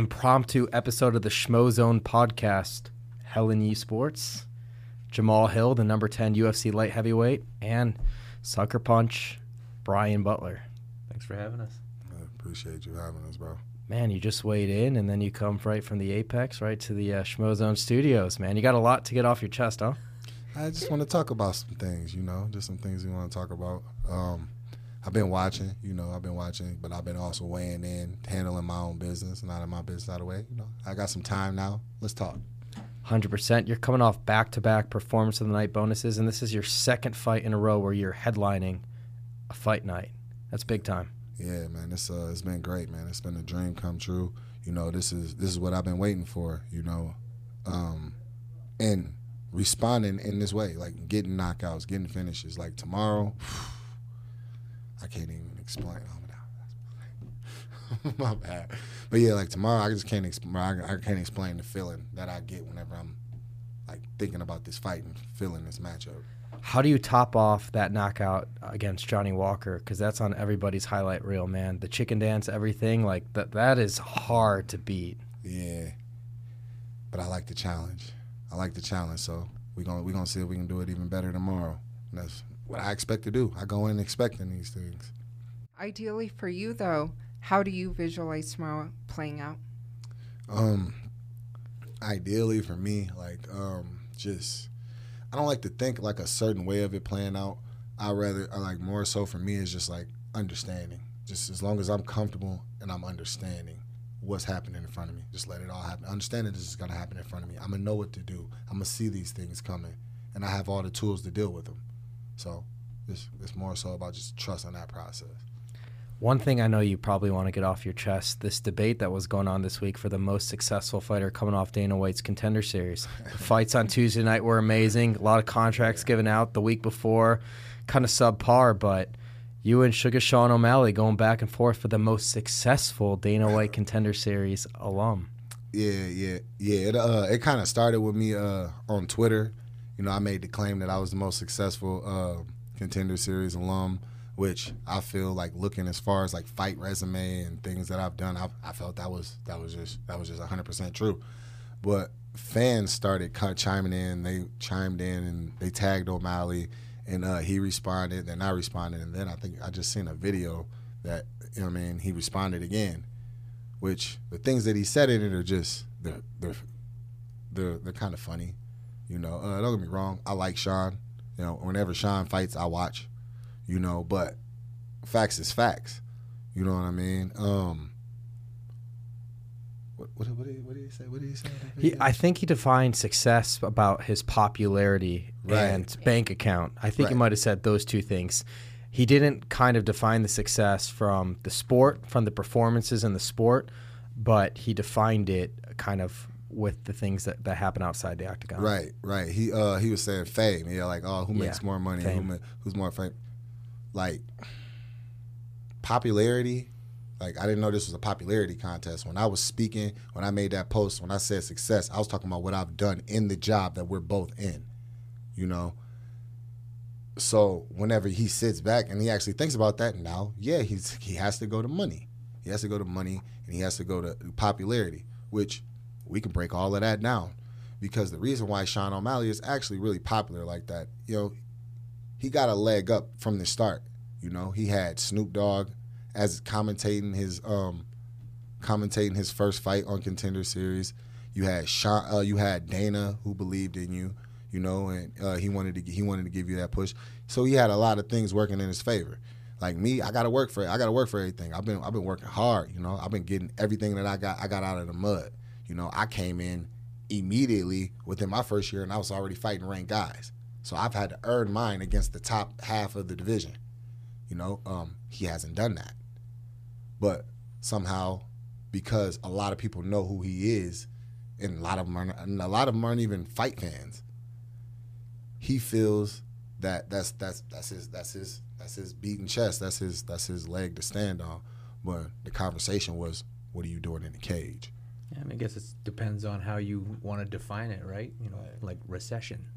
Impromptu episode of the Schmozone podcast. Helen Yee Sports, Jamahal Hill, the number 10 UFC light heavyweight, and Sucker Punch, Brian Butler. Thanks for having us. I appreciate you having us, bro. Man, you just weighed in and then you come right from the Apex right to the uh, Schmozone studios, man. You got a lot to get off your chest, huh? I just want to talk about some things, you know, just some things we want to talk about. Um, I've been watching, you know, I've been watching, but I've been also weighing in, handling my own business, not in my business out of the way. You know, I got some time now. Let's talk. 100%. You're coming off back to back performance of the night bonuses, and this is your second fight in a row where you're headlining a fight night. That's big time. Yeah, man, it's uh, it's been great, man. It's been a dream come true. You know, this is this is what I've been waiting for. You know, um, and responding in this way, like getting knockouts, getting finishes. Like tomorrow, I can't even explain. Oh, my god, that's my bad. But yeah, like tomorrow, I just can't explain. I, I can't explain the feeling that I get whenever I'm like thinking about this fight and feeling this matchup. How do you top off that knockout against Johnny Walker? Because that's on everybody's highlight reel, man. The chicken dance, everything like that. That is hard to beat. Yeah, but I like the challenge. I like the challenge. So we're gonna we're gonna see if we can do it even better tomorrow. And that's what I expect to do. I go in expecting these things. Ideally for you, though, how do you visualize tomorrow playing out? Um, ideally for me, like um, just I don't like to think like a certain way of it playing out. I rather I like more so for me is just like understanding. Just as long as I'm comfortable and I'm understanding what's happening in front of me, just let it all happen. Understanding this is gonna happen in front of me. I'm gonna know what to do. I'm gonna see these things coming, and I have all the tools to deal with them. So it's, it's more so about just trusting that process. One thing I know you probably want to get off your chest this debate that was going on this week for the most successful fighter coming off Dana White's contender series. The fights on Tuesday night were amazing. A lot of contracts given out the week before, kind of subpar, but you and Sugar Sean O'Malley going back and forth for the most successful Dana White contender series alum. Yeah, yeah, yeah. It uh, it kind of started with me uh on Twitter. You know, I made the claim that I was the most successful uh, contender series alum which I feel like looking as far as like fight resume and things that I've done, I, I felt that was that was just that was just 100 percent true. But fans started kind of chiming in. They chimed in and they tagged O'Malley, and uh, he responded. Then I responded, and then I think I just seen a video that you know I mean he responded again, which the things that he said in it are just they're they're they're, they're kind of funny. You know, uh, don't get me wrong. I like Sean. You know, whenever Sean fights, I watch you know, but facts is facts. You know what I mean? Um, what, what, what, did, what did he say? What did he say? He, I think he defined success about his popularity Right. and bank account. I think he might have said those two things. He didn't kind of define the success from the sport, from the performances in the sport, but he defined it kind of with the things that, that happen outside the octagon. Right, right. He uh he was saying fame. Yeah, like oh, who makes Yeah, more money? Who ma- who's more fame? Like popularity. Like I didn't know this was a popularity contest. When I was speaking, when I made that post, when I said success, I was talking about what I've done in the job that we're both in. You know. So whenever he sits back and he actually thinks about that now, yeah, he's he has to go to money. He has to go to money and he has to go to popularity, which we can break all of that down because the reason why Sean O'Malley is actually really popular like that, you know, he got a leg up from the start. You know, he had Snoop Dogg as commentating his um commentating his first fight on Contender Series. You had Sean, uh, you had Dana who believed in you, you know, and uh, he wanted to he wanted to give you that push. So he had a lot of things working in his favor. Like me, I gotta work for it. I gotta work for everything. I've been I've been working hard, you know. I've been getting everything that I got I got out of the mud. You know, I came in immediately within my first year and I was already fighting ranked guys. So I've had to earn mine against the top half of the division. You know, um, he hasn't done that. But somehow, because a lot of people know who he is, and a lot of them are, and a lot of them aren't even fight fans. He feels that that's that's that's his that's his that's his beating chest. That's his that's his leg to stand on. But the conversation was, what are you doing in the cage? I, mean, I guess it depends on how you want to define it, right? You know, like recession.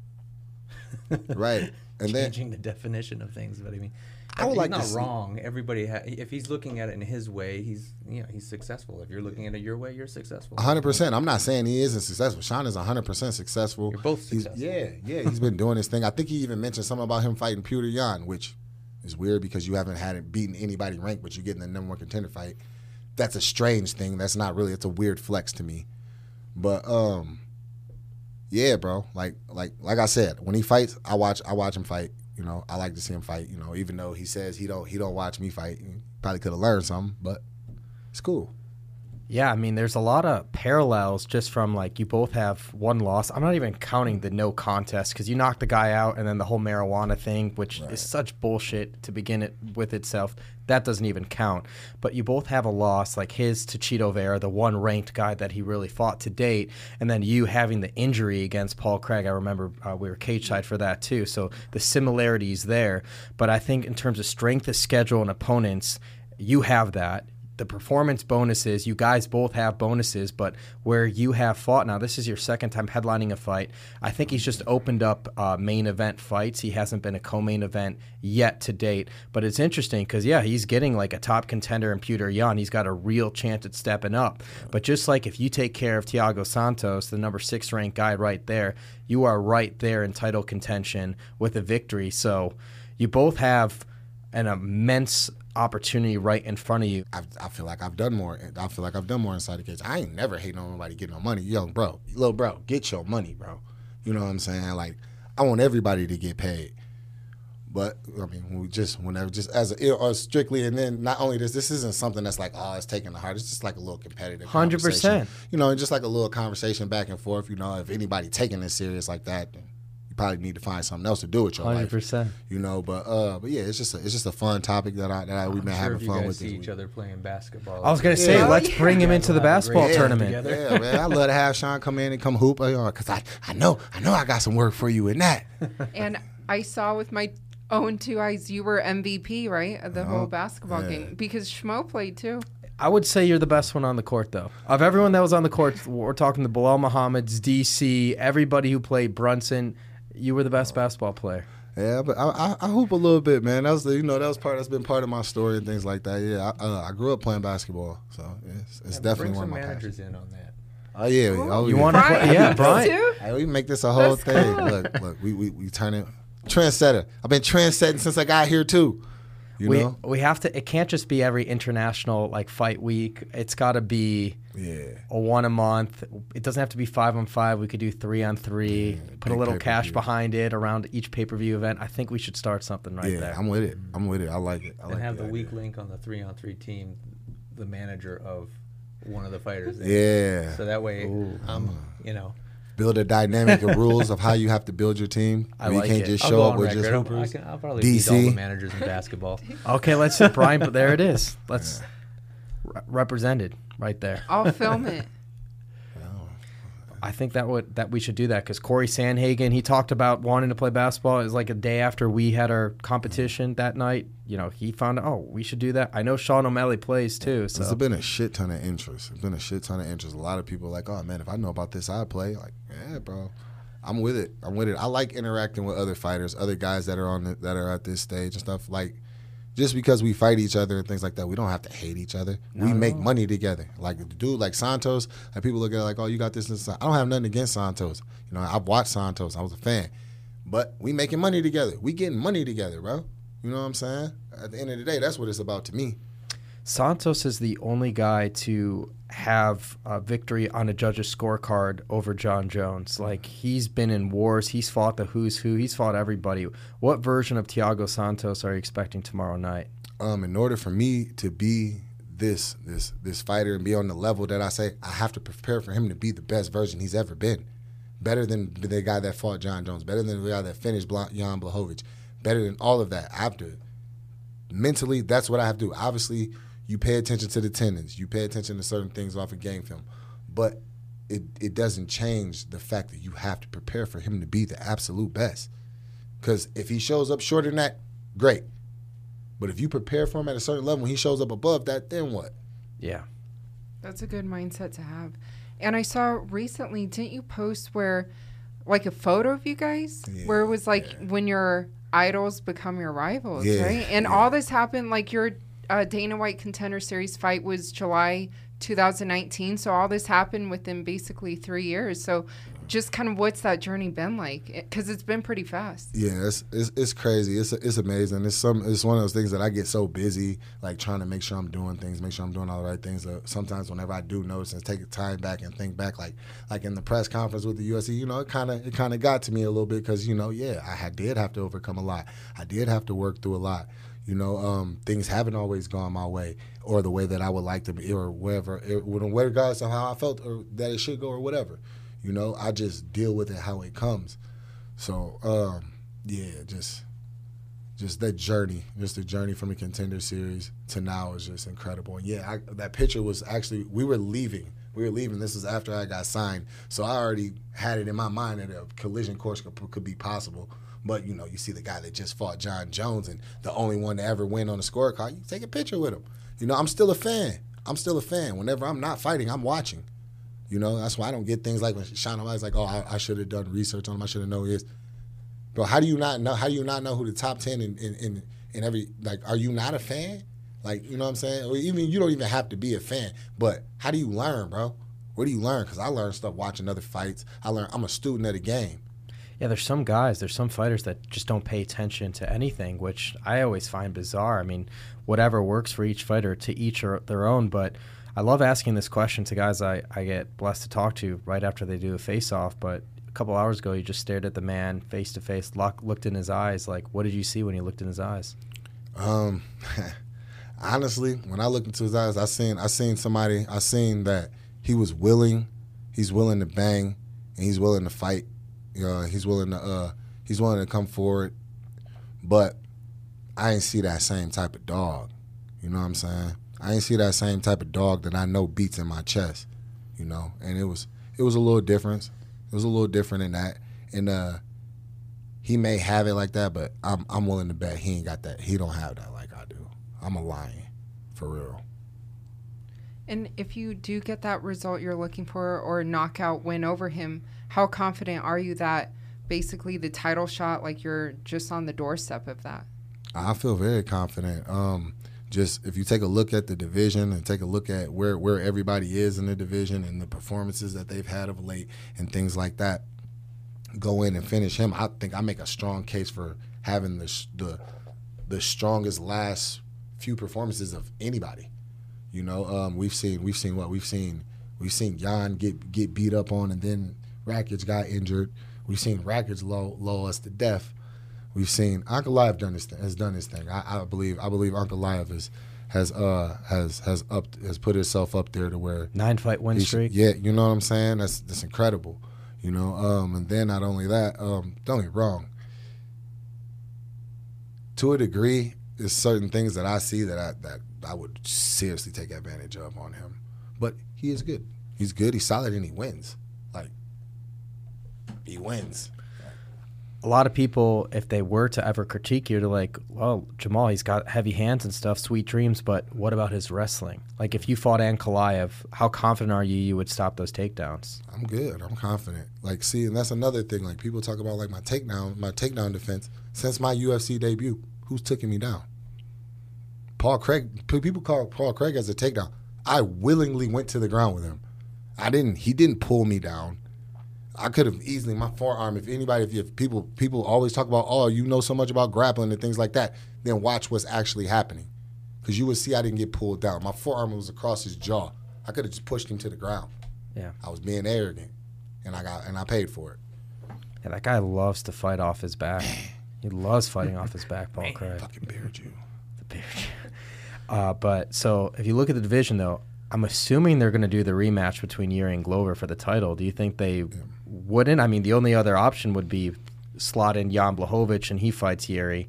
Right. And then changing the definition of things. But I mean, I would he's like not wrong. Everybody, ha- if he's looking at it in his way, he's you know he's successful. If you're looking at it your way, you're successful. hundred percent. I'm not saying he isn't successful. Sean is hundred percent successful. You're both He's- successful. yeah, yeah. He's been doing his thing. I think he even mentioned something about him fighting Petr Yan, which is weird because you haven't had it beaten anybody ranked, but you're getting the number one contender fight. That's a strange thing. That's not really. It's a weird flex to me. But um, yeah, bro. Like like like I said, when he fights, I watch I watch him fight. You know, I like to see him fight. You know, even though he says he don't he don't watch me fight. Probably could have learned something, but it's cool. Yeah, I mean, there's a lot of parallels just from like you both have one loss. I'm not even counting the no contest because you knocked the guy out, and then the whole marijuana thing, which is such bullshit to begin it with itself. That doesn't even count. But you both have a loss, like his to Chito Vera, the one ranked guy that he really fought to date, and then you having the injury against Paul Craig. I remember uh, we were cage side for that too. So the similarities there. But I think in terms of strength of schedule and opponents, you have that the performance bonuses, you guys both have bonuses, but where you have fought now, this is your second time headlining a fight. I think he's just opened up uh, main event fights. He hasn't been a co main event yet to date. But it's interesting because, yeah, he's getting like a top contender in Petr Yan. He's got a real chance at stepping up. But just like if you take care of Thiago Santos, the number six ranked guy right there, you are right there in title contention with a victory. So you both have an immense opportunity right in front of you. I, I feel like I've done more. I feel like I've done more inside the cage. I ain't never hating on nobody getting no money. Yo, bro, little bro, get your money, bro. You know what I'm saying? Like, I want everybody to get paid. But I mean, we just whenever just as a, or strictly, and then not only this, this isn't something that's like oh, it's taking the heart. It's just like a little competitive, 100%. You know, and just like a little conversation back and forth. You know, if anybody taking this serious like that, then probably need to find something else to do with your life. 100%. You know, but uh, but yeah, it's just a, it's just a fun topic that I that I, we've I'm been sure having if you fun guys with. see each week. other playing basketball. I was going to say, Yeah. let's Yeah. bring him into the We'll have a great basketball time tournament. together. Yeah, man, I love to have Sean come in and come hoop because I, I know I know I got some work for you in that. And I saw with my own two eyes, you were MVP, right, of the Uh-huh. whole basketball Yeah. game because Schmo played too. I would say you're the best one on the court, though. Of everyone that was on the court, we're talking the Belal Muhammad's, DC, everybody who played Brunson. You were the best basketball player. Yeah, but I, I, I hoop a little bit, man. That was the, you know that was part that's been part of my story and things like that. Yeah, I, uh, I grew up playing basketball, so it's, it's definitely Bring one of my passions. in on that. Oh yeah, oh, You yeah. want to play? Yeah, you Brian. Hey, we make this a whole That's thing. cool. Look, look, we, we we turn it trendsetter. I've been trendsetting since I got here too. You we know, we have to. It can't just be every international like fight week. It's got to be yeah. a one a month. It doesn't have to be five on five. We could do three on three. put a little cash pay-per-view. behind it around each pay per view event. I think we should start something right yeah, there. I'm with it. I'm with it. I like it. I like and have the idea. weak link on the three on three team, the manager of one of the fighters. Yeah. So that way, um, I'm, you know, build a dynamic of rules of how you have to build your team. I where like you can't it. just I'll show go up with record. just I'll, I can, I'll probably beat all the managers in basketball. Okay, let's see Brian. But there it is. Let's re- represented right there. I'll film it. I think that would that we should do that because Cory Sandhagen he talked about wanting to play basketball. It was like a day after we had our competition that night. You know, he found out, oh we should do that. I know Sean O'Malley plays too. So There's been a shit ton of interest. There's been a shit ton of interest. A lot of people are like, oh man, if I know about this, I'd play. Like, yeah, bro. I'm with it. I'm with it. I like interacting with other fighters, other guys that are on the, that are at this stage and stuff. Like, just because we fight each other and things like that, we don't have to hate each other. we make money together. Like the dude, like Santos, and people look at it like, oh, you got this. And this. I don't have nothing against Santos. You know, I've watched Santos. I was a fan, but we making money together. We getting money together, bro. You know what I'm saying? At the end of the day, that's what it's about to me. Santos is the only guy to have a victory on a judge's scorecard over Jon Jones. Like he's been in wars, he's fought the who's who, he's fought everybody. What version of Thiago Santos are you expecting tomorrow night? Um, in order for me to be this this this fighter and be on the level that I say, I have to prepare for him to be the best version he's ever been. Better than the guy that fought Jon Jones, better than the guy that finished Jan Blachowicz, better than all of that. I have to mentally, that's what I have to do. Obviously, you pay attention to the tendons, you pay attention to certain things off of game film, but it it doesn't change the fact that you have to prepare for him to be the absolute best. Because if he shows up shorter than that, great. But if you prepare for him at a certain level, when he shows up above that, then what? Yeah. That's a good mindset to have. And I saw recently, didn't you post where, like, a photo of you guys, Yeah, where it was like when your idols become your rivals, Yeah, right? And yeah. all this happened, like your uh, Dana White Contender Series fight was July 2019. So all this happened within basically three years. So just kind of what's that journey been like? Because it's been pretty fast. Yeah, it's it's, it's crazy. It's it's amazing. It's some it's one of those things that I get so busy, like trying to make sure I'm doing things, make sure I'm doing all the right things. That sometimes whenever I do notice and take time back and think back, like like in the press conference with the UFC, you know, it kind of it kind of got to me a little bit because you know, yeah, I had, did have to overcome a lot. I did have to work through a lot. You know, um, things haven't always gone my way or the way that I would like to be, or whatever, it, regardless of how I felt or that it should go or whatever. You know, I just deal with it how it comes. So, um, yeah, just just that journey, just the journey from the contender series to now is just incredible. And yeah, I, that picture was actually we were leaving. We were leaving. This was after I got signed, so I already had it in my mind that a collision course could, could be possible. But you know, you see the guy that just fought Jon Jones and the only one to ever win on the scorecard. You take a picture with him. You know, I'm still a fan. I'm still a fan. Whenever I'm not fighting, I'm watching. You know, that's why I don't get things like when Sean O'Malley's like, "Oh, I, I should have done research on him. I should have known this." Bro, how do you not know? How do you not know who the top ten in in, in, in every like? Are you not a fan? Like, you know what I'm saying? Or even you don't even have to be a fan, but how do you learn, bro? Where do you learn? Because I learn stuff watching other fights. I learn. I'm a student of the game. Yeah, there's some guys, there's some fighters that just don't pay attention to anything, which I always find bizarre. I mean, whatever works for each fighter, to each or their own. But I love asking this question to guys I, I get blessed to talk to right after they do a face off. But a couple hours ago, you just stared at the man face to face, looked in his eyes. Like, what did you see when you looked in his eyes? Um, honestly, when I looked into his eyes, I seen I seen somebody. I seen that he was willing. He's willing to bang, and he's willing to fight. Know, he's willing to uh, he's willing to come forward. But I ain't see that same type of dog. You know what I'm saying? I ain't see that same type of dog that I know beats in my chest. You know, and it was it was a little different. It was a little different in that. And uh, he may have it like that, but I'm I'm willing to bet he ain't got that. He don't have that like I do. I'm a lion, for real. And if you do get that result you're looking for or knockout win over him, how confident are you that basically the title shot, like you're just on the doorstep of that? I feel very confident. Um, just if you take a look at the division and take a look at where where everybody is in the division and the performances that they've had of late and things like that, go in and finish him. I think I make a strong case for having the the the strongest last few performances of anybody. You know, um, we've seen we've seen what we've seen we've seen Jan get get beat up on and then Rakic got injured. We've seen Rakic low low us to death. We've seen Ankalaev done his th- has done his thing. I, I believe I believe Ankalaev is has uh has has up has put himself up there to where Nine fight win streak. yeah, you know what I'm saying? That's that's incredible. You know, um, and then not only that, um, don't get wrong. To a degree, there's certain things that I see that I that I would seriously take advantage of on him. But he is good. He's good. He's solid, and he wins. Like he wins. a lot of people, if they were to ever critique you, they're like, "Well, Jamahal, he's got heavy hands and stuff, sweet dreams, but what about his wrestling? Like, if you fought Ankalaev, how confident are you you would stop those takedowns?" I'm good. I'm confident. Like, see, and that's another thing. Like, people talk about like my takedown, my takedown defense. Since my UFC debut, who's taking me down? Paul Craig. People call Paul Craig as a takedown. I willingly went to the ground with him. I didn't. He didn't pull me down. I could have easily my forearm. If anybody, if, if people people always talk about, oh, you know so much about grappling and things like that, then watch what's actually happening. because you would see I didn't get pulled down. My forearm was across his jaw. I could have just pushed him to the ground. Yeah. I was being arrogant, and I got and I paid for it. Yeah, that guy loves to fight off his back. He loves fighting off his back, Paul Craig. Fucking bear Jew. The beard. Uh, but so if you look at the division, though, I'm assuming they're going to do the rematch between Yuri and Glover for the title. Do you think they wouldn't? I mean, the only other option would be slot in Jan Blachowicz and he fights Yuri.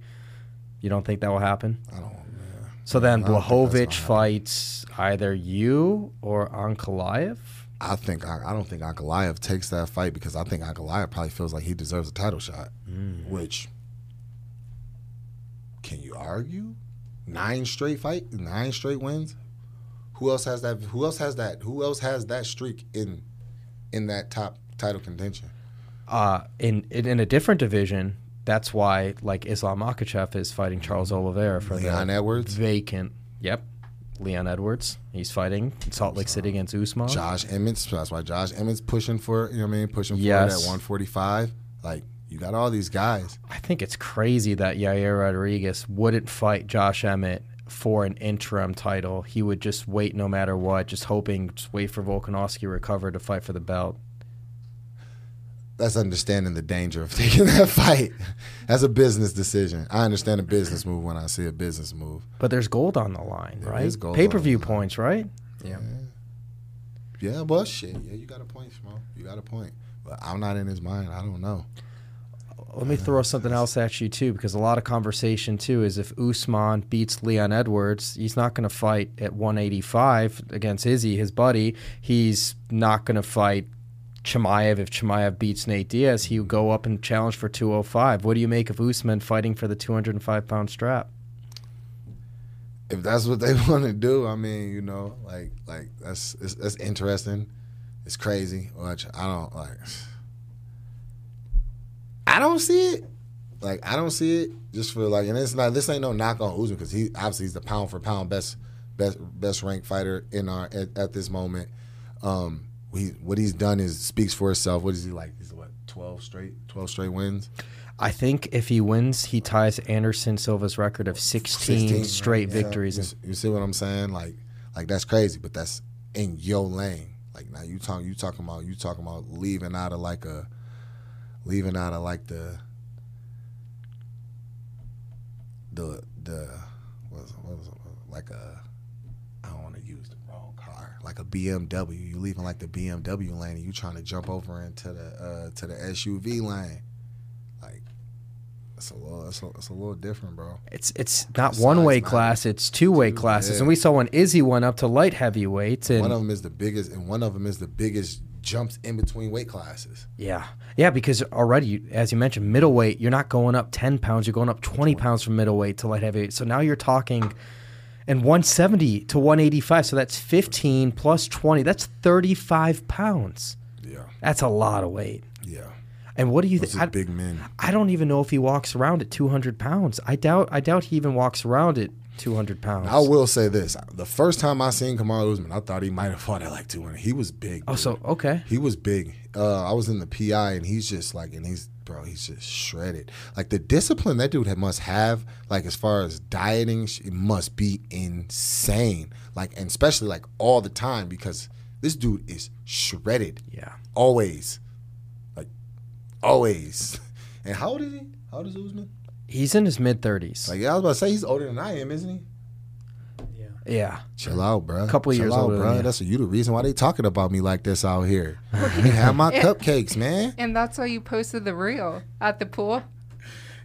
You don't think that will happen? I don't. Yeah. So then I don't think that's Blachowicz fights either you or Ankalaev. I think I, I don't think Ankalaev takes that fight because I think Ankalaev probably feels like he deserves a title shot. Which can you argue? Nine straight fight, nine straight wins. Who else has that? Who else has that? Who else has that streak in in that top title contention? Uh, in, in in a different division, that's why like Islam Makhachev is fighting Charles Oliveira for Leon the Edwards, vacant. Yep, Leon Edwards. He's fighting in Salt Lake City against Usman. Josh Emmett. That's why Josh Emmett's pushing for. You know what I mean? Pushing for it Yes. at 145. Like you got all these guys. I think it's crazy that Yair Rodriguez wouldn't fight Josh Emmett for an interim title. He would just wait no matter what, just hoping, just wait for Volkanovski to recover to fight for the belt. that's understanding the danger of taking that fight. That's a business decision. I understand a business move when I see a business move. But there's gold on the line, There right? Pay per view on the line. points, right? Yeah. Yeah, well, shit. Yeah, you got a point, Smo. You got a point. But I'm not in his mind. I don't know. Let me throw something else at you too, because a lot of conversation too is if Usman beats Leon Edwards, he's not going to fight at 185 against Izzy, his buddy. He's not going to fight Chimaev. If Chimaev beats Nate Diaz, he would go up and challenge for 205. What do you make of Usman fighting for the 205 pound strap? If that's what they want to do, I mean, you know, like, like that's that's interesting. It's crazy. Which I don't like. I don't see it. Like I don't see it. Just for like, and it's not. This ain't no knock on Usman because he obviously he's the pound for pound best, best, best ranked fighter in our at, at this moment. Um, he, what he's done is speaks for itself. What is he like? He's what twelve straight, twelve straight wins. I think if he wins, he ties Anderson Silva's record of 16, 16, straight yeah. victories. You, you see what I'm saying? Like, like that's crazy, but that's in your lane. Like now you talking, you talking about, you talking about leaving out of like a, leaving out of like the, the the, what was, what was it, like a, I don't want to use the wrong car, like a BMW. You leaving like the BMW lane, and you trying to jump over into the uh, to the SUV lane. Like, it's a little, it's a, it's a little different, bro. It's it's not Size one way class, it's two way classes. yeah. And we saw when Izzy went up to light heavyweight and one of them is the biggest, and one of them is the biggest jumps in between weight classes. Yeah. Yeah, because already, as you mentioned, middleweight, you're not going up 10 pounds, you're going up 20 pounds from middleweight to light heavyweight. So now you're talking, and 170 to 185. So that's 15 plus 20. That's 35 pounds. Yeah, That's a lot of weight. yeah. And what do you think? big men. I don't even know if he walks around at 200 pounds. I doubt. I doubt he even walks around at 200 pounds. I will say this: the first time I seen Kamaru Usman, I thought he might have fought at like 200. He was big. Oh, dude. so okay. he was big. Uh, I was in the PI, and he's just like, and he's bro, he's just shredded. Like the discipline that dude must have, like as far as dieting, it must be insane. Like, and especially like all the time because this dude is shredded. Yeah. always, like always. And how old is he? How old is Usman? He's in his mid 30s. Like yeah, I was about to say he's older than I am, isn't he? yeah. Chill out, bro. A Couple Chill years out, older bro. you. That's you the reason why they talking about me like this out here. Let me have my cupcakes, man. And that's why you posted the reel at the pool.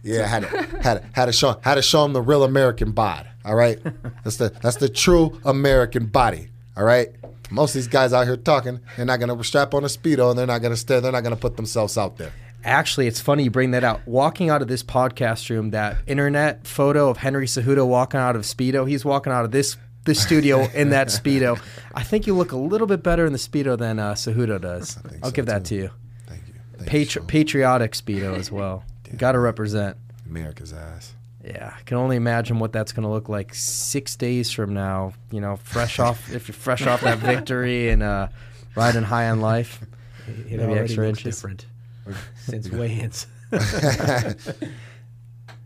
Yeah, I had to, had to, had to show had to show them the real American body. All right, that's the that's the true American body. All right. Most of these guys out here talking, they're not gonna strap on a speedo and they're not gonna stay. They're not gonna put themselves out there. Actually, it's funny you bring that out. Walking out of this podcast room, that internet photo of Henry Cejudo walking out of Speedo, he's walking out of this this studio in that Speedo. I think you look a little bit better in the Speedo than uh, Cejudo does. I'll so, give that too. to you. Thank you. Thank you, Patri- Sean. patriotic Speedo as well. Got to represent. America's ass. Yeah, I can only imagine what that's going to look like six days from now. You know, fresh off if you're fresh off that victory and uh, riding high on life. It Maybe already extra looks inches. different since weigh-ins.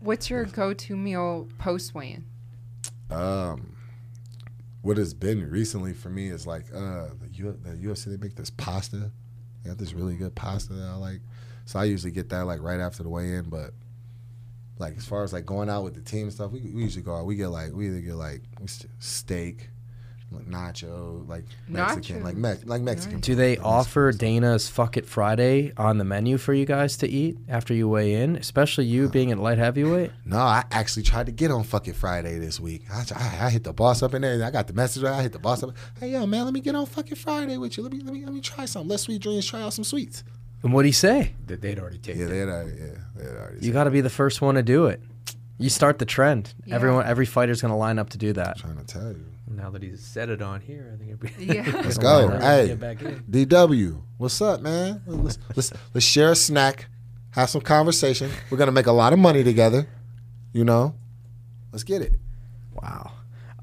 What's your go-to meal post weigh-in? Um, what has been recently for me is like uh the, U- the UFC they make this pasta. They got this really good pasta that I like. So I usually get that like right after the weigh in, but like as far as like going out with the team and stuff, we, we usually go out. We get like we either get like steak, like nacho, like Mexican, Nachos. like Me- like Mexican. Do they like offer Mexican. Dana's Fuck It Friday on the menu for you guys to eat after you weigh in, especially you being at light heavyweight? No, I actually tried to get on Fuck It Friday this week. I, I, I hit the boss up in there. I got the message. I hit the boss up. Hey, yo, man, let me get on Fuck It Friday with you. Let me let me let me try something. Let's sweet dreams. Try out some sweets. And what do you say? That they'd already taken. Yeah, it. they had already. Yeah, they had already. You got to be the first one to do it. You start the trend. Yeah. Everyone, every fighter's going to line up to do that. I'm trying to tell you. Now that he's said it on here, I think it'd be Yeah. Let's go. Hey, Get back in. DW, what's up, man? Let's let's let's share a snack, have some conversation. We're gonna make a lot of money together. You know, let's get it. Wow.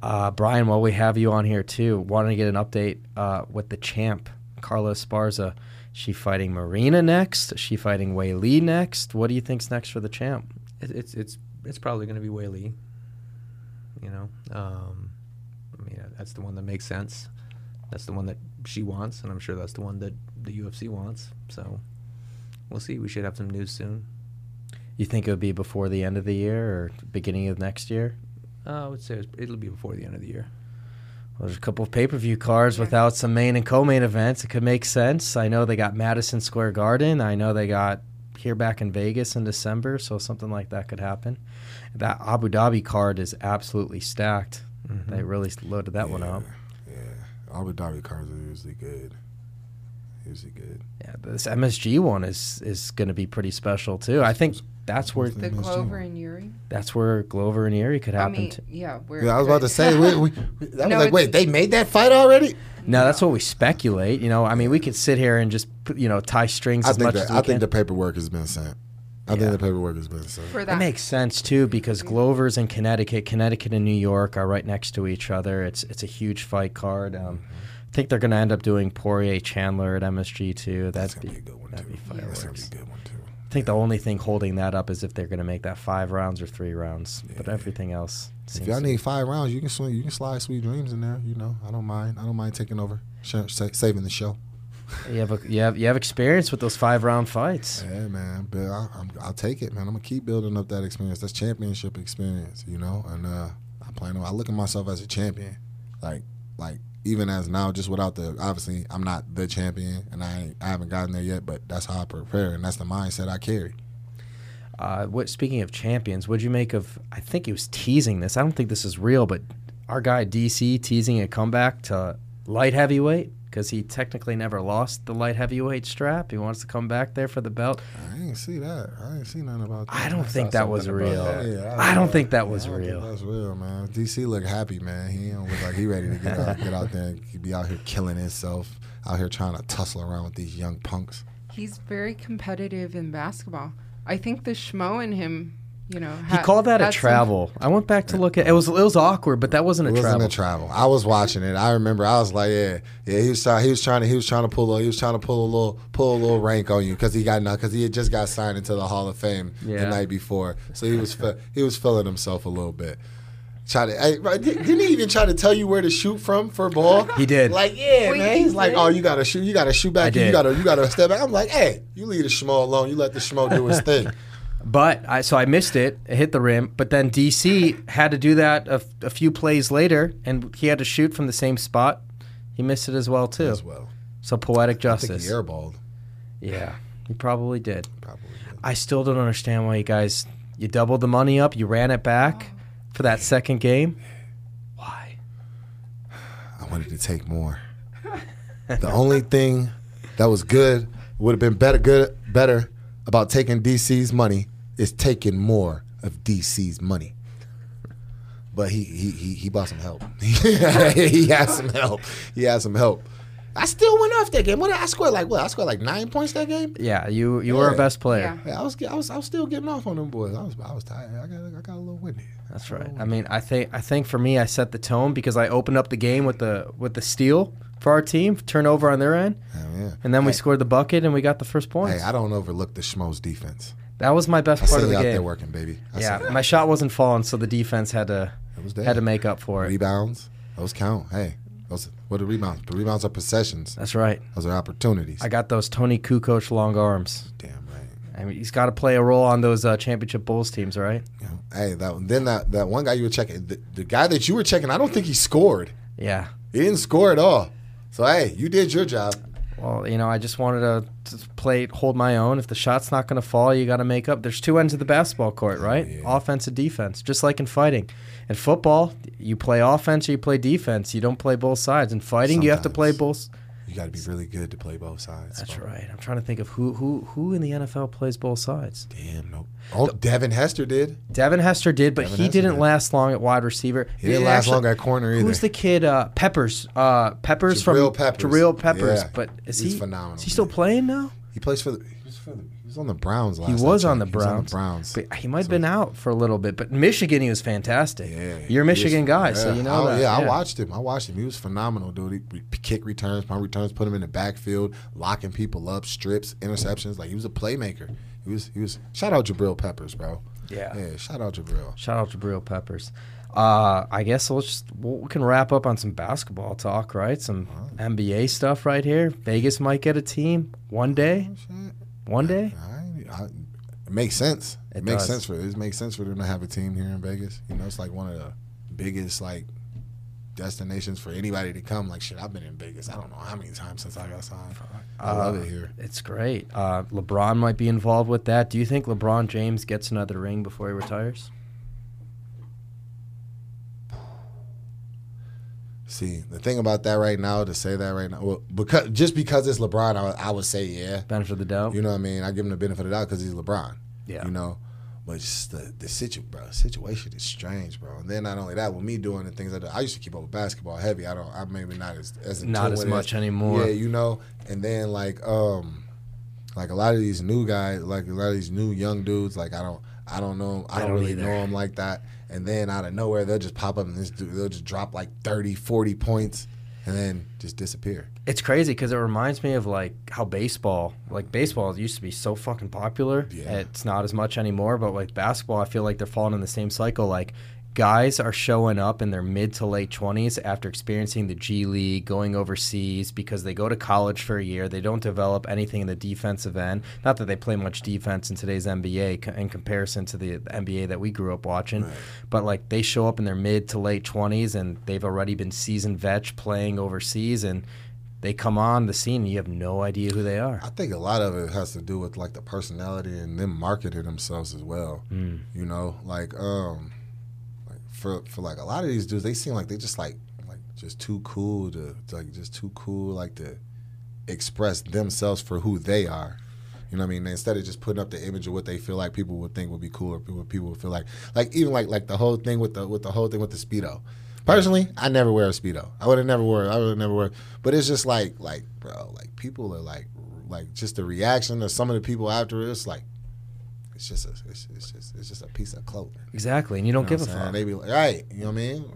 Uh, Brian, while we have you on here too, wanted to get an update uh, with the champ, Carla Esparza. Is she fighting Marina next? Is she fighting Weili next? What do you think's next for the champ? it, it's it's it's probably going to be Weili. You know, um, I mean that's the one that makes sense. That's the one that she wants, and I'm sure that's the one that the UFC wants. So we'll see. We should have some news soon. You think it would be before the end of the year or beginning of next year? Uh, I would say it'll be before the end of the year. Well, there's a couple of pay per view cards Yeah. without some main and co main events. It could make sense. I know they got Madison Square Garden. I know they got here back in Vegas in December, so something like that could happen. That Abu Dhabi card is absolutely stacked. Mm-hmm. They really loaded that one yeah, up. Yeah, Abu Dhabi cards are usually good. Usually good. Yeah, this MSG one is is going to be pretty special too. I think that's where The MSG. Glover and Yuri. that's where Glover and Yuri could I happen. mean, yeah. We're, Yeah, I was about to say. We, we, that No, was like, wait, they made that fight already? No, that's what we speculate. You know, I mean, we could sit here and just you know tie strings I as think much that, as we I can. think the paperwork has been sent. I Yeah. think the paperwork has been sent. for That that. makes sense too because Glover's in Connecticut, Connecticut and New York are right next to each other. It's it's a huge fight card. Um, I think they're going to end up doing Poirier Chandler at MSG too. That's That'd gonna be, be a good one that'd too. be Yeah, that's gonna be fireworks. a good one too. I think the only thing holding that up is if they're going to make that five rounds or three rounds. But everything else If seems y'all to- need five rounds, you can swing. You can slide Sweet Dreams in there. You know, I don't mind. I don't mind taking over, sh- sa- saving the show. You have a, you have you have experience with those five round fights. Yeah, man. But I, I'm, I'll take it, man. I'm gonna keep building up that experience. That's championship experience, you know. And uh, I plan on. I look at myself as a champion, like, like even as now, just without the. Obviously, I'm not the champion, and I I haven't gotten there yet. But that's how I prepare, and that's the mindset I carry. Uh, what speaking of champions, what'd you make of? I think he was teasing this. I don't think this is real, but our guy DC teasing a comeback to light heavyweight because he technically never lost the light heavyweight strap. He wants to come back there for the belt. I didn't see that. I didn't see nothing about that. I don't saw think that was real. that. Yeah, I don't uh, think that was I real. That's real, man. DC look happy, man. He don't look like he ready to get out, get out there and be out here killing himself, out here trying to tussle around with these young punks. He's very competitive in basketball. I think the schmo in him, you know, He called that a had some- travel. I went back to look at it. Was it was awkward, but that wasn't a It wasn't travel. a travel. I was watching it. I remember. I was like, yeah, yeah. He was trying. He was trying to. He was trying to pull. A, he was trying to pull a little, pull a little rank on you because he got because he had just got signed into the Hall of Fame Yeah. the night before. So he was fe- he was feeling himself a little bit. Try to. Hey, bro, didn't he even try to tell you where to shoot from for ball? He did. Like, yeah, Wait, man. He's like, did? oh, you gotta shoot. You gotta shoot back. I You gotta. You gotta step back. I'm like, hey, you leave the schmo alone. You let the schmo do his thing. But I so I missed it. It hit the rim. But then DC had to do that a, a few plays later, and he had to shoot from the same spot. He missed it as well too. As well. So poetic I think justice. he airballed. Yeah, he probably did. Probably. did. I still don't understand why you guys you doubled the money up, you ran it back for that second game. Why? I wanted to take more. the only thing that was good would have been better good better about taking DC's money is taking more of DC's money. But he he he, he bought some help. he had some help. He had some help. I still went off that game. What did I scored like what? I scored like nine points that game. Yeah, you you were a best player. Yeah. Yeah, I was I was I was still getting off on them boys. I was I was tired. I got I got a little windy. That's right. I mean, I think I think for me, I set the tone because I opened up the game with the with the steal for our team, turnover on their end, Hell yeah. and then we scored the bucket and we got the first point. Hey, I don't overlook the Schmoes defense. That was my best I part of the out there game. working, baby. I Yeah, my shot wasn't falling, so the defense had to had to make up for it. Rebounds. Those count. Hey, those what are rebounds? The rebounds are possessions. That's right. Those are opportunities. I got those Toni Kukoc long arms. Damn right. I mean, he's got to play a role on those uh, championship Bulls teams, right? Know, hey, that then that that one guy you were checking, the, the guy that you were checking, I don't think he scored. Yeah. He didn't score at all. So hey, you did your job. Well, you know, I just wanted to, to play, hold my own. If the shot's not going to fall, you got to make up. There's two ends of the basketball court, oh, right? Yeah. Offense and defense, just like in fighting. In football, you play offense or you play defense. You don't play both sides. In fighting, you have to play both. You got to be really good to play both sides. That's bro. right. I'm trying to think of who who who in the NFL plays both sides. Damn no. Oh, Devin Hester did. Devin Hester did, but Devin he Hester didn't did. last long at wide receiver. He didn't last long at corner either. Who's the kid? Uh, Peppers. Uh, Peppers Jabril from Peppers. Jabril Peppers. Yeah. But is He's he phenomenal, Is he still man. playing now? He plays for the. He was, for the, he was on the Browns last. He was on the. Browns. He was on the Browns. But he might have been out for a little bit. But Michigan, he was fantastic. Yeah, You're a Michigan was- guy, so yeah. you know I, that. Yeah, I watched him. I watched him. He was phenomenal, dude. He, kick returns, punt returns, put him in the backfield, locking people up, strips, interceptions. Like he was a playmaker. He was. He was. Shout out Jabril Peppers, bro. Yeah. Yeah. Shout out Jabril. Shout out Jabril Peppers. Uh, I guess we'll just we'll, we can wrap up on some basketball talk, right? Some NBA stuff right here. Vegas might get a team one day. One day. I, I, it makes sense. It, It makes does. sense for it makes sense for them to have a team here in Vegas. You know, it's like one of the biggest like destinations for anybody to come. Like shit, I've been in Vegas. I don't know how many times since I got signed. I love it here. It's great. Uh, LeBron might be involved with that. Do you think LeBron James gets another ring before he retires? See, the thing about that right now, to say that right now, well, because just because it's LeBron, I, I would say yeah. Benefit of the doubt. You know what I mean? I give him the benefit of the doubt because he's LeBron. Yeah. You know, but just the the situ, bro, situation is strange, bro. And then not only that, with me doing the things I do, I used to keep up with basketball heavy. I don't. I'm maybe not as as Not as much anymore. Yeah, you know. And then like um, like a lot of these new guys, like a lot of these new young dudes, like I don't. I don't know. I, I don't, don't really either. know them like that. And then out of nowhere, they'll just pop up and dude, they'll just drop like 30, 40 points and then just disappear. It's crazy because it reminds me of like how baseball, like baseball used to be so fucking popular. Yeah. It's not as much anymore, but like basketball, I feel like they're falling in the same cycle. Like guys are showing up in their mid to late 20s after experiencing the G League, going overseas because they go to college for a year. They don't develop anything in the defensive end. Not that they play much defense in today's NBA in comparison to the NBA that we grew up watching, but like they show up in their mid to late 20s and they've already been seasoned vets playing overseas and they come on the scene and you have no idea who they are. I think a lot of it has to do with like the personality and them marketing themselves as well. Mm. You know, like um, for for like a lot of these dudes, they seem like they just like like just too cool to, to like just too cool like to express themselves for who they are. You know what I mean? Instead of just putting up the image of what they feel like people would think would be cool, or what people would feel like, like even like like the whole thing with the with the whole thing with the speedo. Personally, I never wear a speedo. I would have never wear. I would never wear. But it's just like like bro, like people are like like just the reaction of some of the people after it, it's like it's just a it's, it's just it's just a piece of clothing. Exactly, and you don't You know give a what I'm saying? fuck. They be like, right, you know what I mean?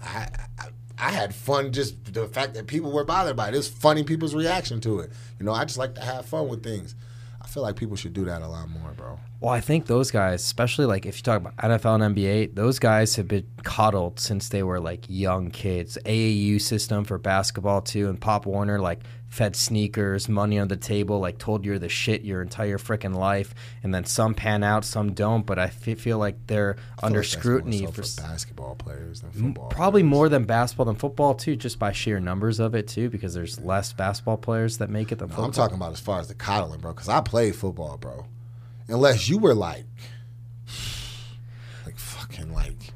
I, I I had fun just the fact that people were bothered by it. It's funny people's reaction to it. You know, I just like to have fun with things. I feel like people should do that a lot more, bro. Well, I think those guys, especially like if you talk about NFL and NBA, those guys have been coddled since they were like young kids. AAU system for basketball too, and Pop Warner like fed sneakers, money on the table, like told you're the shit your entire freaking life, and then some pan out, some don't. But I feel like they're feel under like scrutiny for, for basketball players than football. probably players. more than basketball than football too, just by sheer numbers of it too, because there's less basketball players that make it than No, football. I'm talking about as far as the coddling, bro. Because I played football, bro. Unless you were like, like fucking like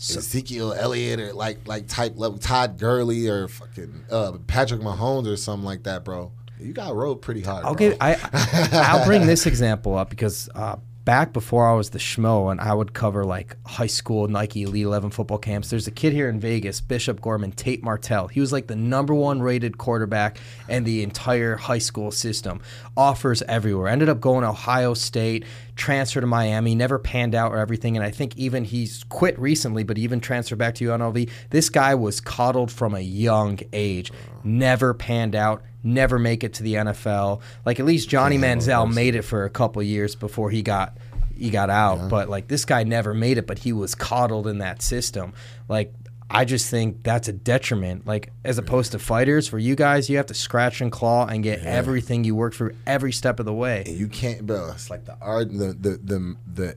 Ezekiel Elliott or like like type level Todd Gurley or fucking uh, Patrick Mahomes or something like that, bro. You got rode pretty hard. Give I I'll bring this example up because uh, back before I was the schmo and I would cover like high school Nike Elite Eleven football camps. There's a kid here in Vegas, Bishop Gorman, Tate Martell. He was like the number one rated quarterback in the entire high school system. Offers everywhere. Ended up going to Ohio State, transferred to Miami, never panned out or everything. And I think even he's quit recently, but even transferred back to UNLV. This guy was coddled from a young age, never panned out never make it to the NFL. Like at least Johnny Manziel made it for a couple years before he got he got out. But like this guy never made it, but he was coddled in that system. Like I just think that's a detriment. Like as opposed to fighters, for you guys, you have to scratch and claw and get everything you work for every step of the way. and you can't, bro. It's like the art, the the the the,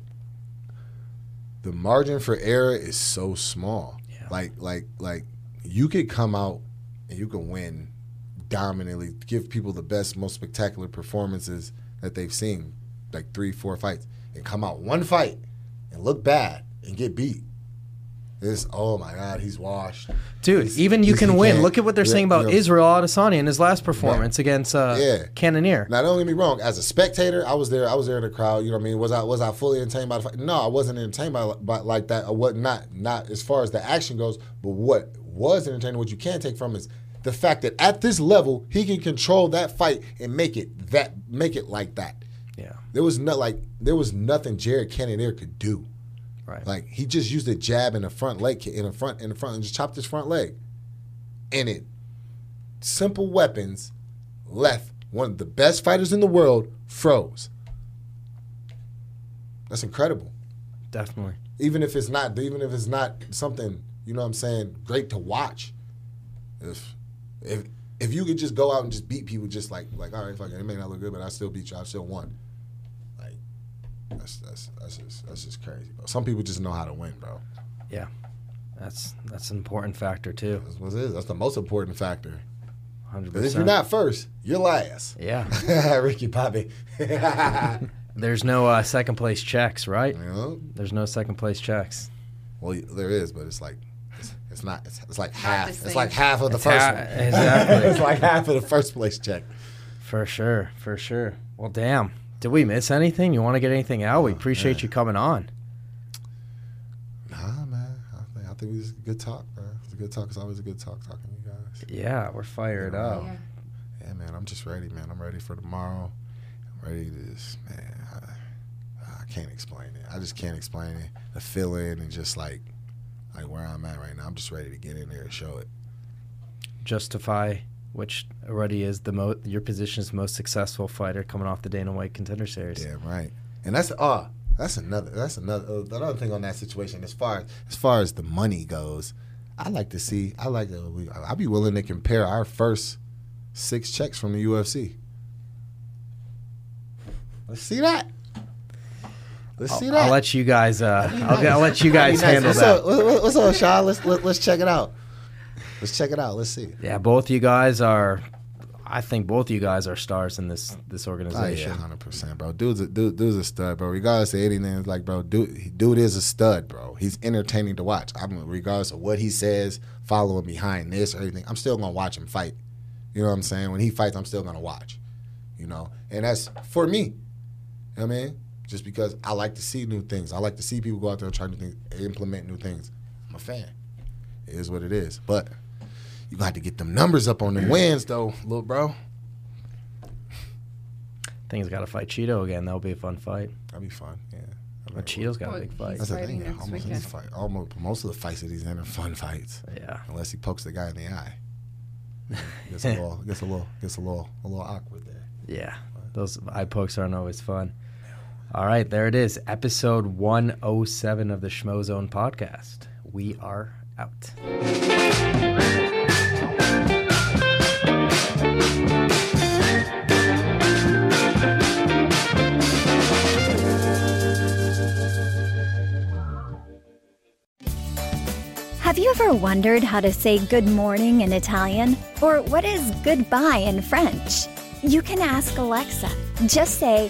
the margin for error is so small. Yeah. Like like like you could come out and you can win dominantly, give people the best, most spectacular performances that they've seen, like three, four fights, and come out one fight and look bad and get beat. This, oh my God, he's washed. Dude, He's- even you can win. Look at what they're yeah, saying about yeah. Israel Adesanya in his last performance against uh, Yeah. Cannonier. Now don't get me wrong. As a spectator, I was there. I was there in the crowd. You know what I mean? Was I was I fully entertained by the fight? No, I wasn't entertained by, by like that. Or what? Not not as far as the action goes. But what was entertaining, what you can take from is the fact that at this level, he can control that fight and make it that make it like that. Yeah, There was no like there was nothing Jared Cannonier could do. right. Like he just used a jab in the front leg in the front in the front and just chopped his front leg. And it simple weapons left one of the best fighters in the world froze. That's incredible. Definitely. Even if it's not even if it's not something, you know what I'm saying, great to watch. If if if you could just go out and just beat people just like like all right, fuck it, it may not look good, but I still beat you, I still won. Like that's that's that's just that's just crazy, bro. Some people just know how to win, bro. Yeah, that's that's an important factor too. That's what it is. That's the most important factor. Hundred Because if you're not first, you're last. Yeah, Ricky Bobby. there's no uh, second place checks, right? know? There's no second place checks. Well, there is, but it's like it's, it's not. It's, it's like half. It's like half of the It's first ha- one. exactly. it's like half of the first place check. For sure, for sure. Well, damn. Did we miss anything? You want to get anything out? We oh, appreciate you coming on. Nah, man. I think I think it was a good talk, bro. It's a good talk. It's always a good talk talking to you guys. Yeah, we're fired up. Yeah. Yeah, man. I'm just ready, man. I'm ready for tomorrow. I'm ready to just, man. I, I can't explain it. I just can't explain it. The feeling and just like, like where I'm at right now. I'm just ready to get in there and show it. Justify, which already is the most your position's most successful fighter coming off the Dana White Contender Series. Yeah, right. And that's uh that's another that's another uh, another thing on that situation. As far as far as the money goes, I like to see. I like to. I'd be willing to compare our first six checks from the UFC. Let's see that. Let's see I'll, that. I'll let you guys. Uh, I'll, I'll let you guys That'd handle nice. that. What's up, what's up, Sean? Let's let, let's check it out. Let's check it out. Let's see. Yeah, both you guys are. I think both you guys are stars in this this Oh organization. yeah, hundred percent, bro. Dude's a dude, dude's a stud, bro. Regardless of anything, it's like, bro, dude, dude is a stud, bro. He's entertaining to watch. I'm regardless of what he says, following behind this or anything, I'm still gonna watch him fight. You know what I'm saying? When he fights, I'm still gonna watch. You know, and that's for me. You know what I mean, just because I like to see new things. I like to see people go out there and try new things, implement new things. I'm a fan. It is what it is, but. You got to get them numbers up on the wins, though, little bro. think he's got to fight Chito again. That'll be a fun fight. That'd be fun. Yeah. I But mean, Chito's got a big fight. That's the thing. next Almost, weekend. his fight, almost most of the fights that he's in are fun fights, Yeah. unless he pokes the guy in the eye. Gets a little, gets a little, gets a little, a little awkward there. Yeah, those eye pokes aren't always fun. All right, there it is. Episode 107 of the Schmozone podcast. We are out. Have you ever wondered how to say good morning in Italian? Or what is goodbye in French? You can ask Alexa. Just say,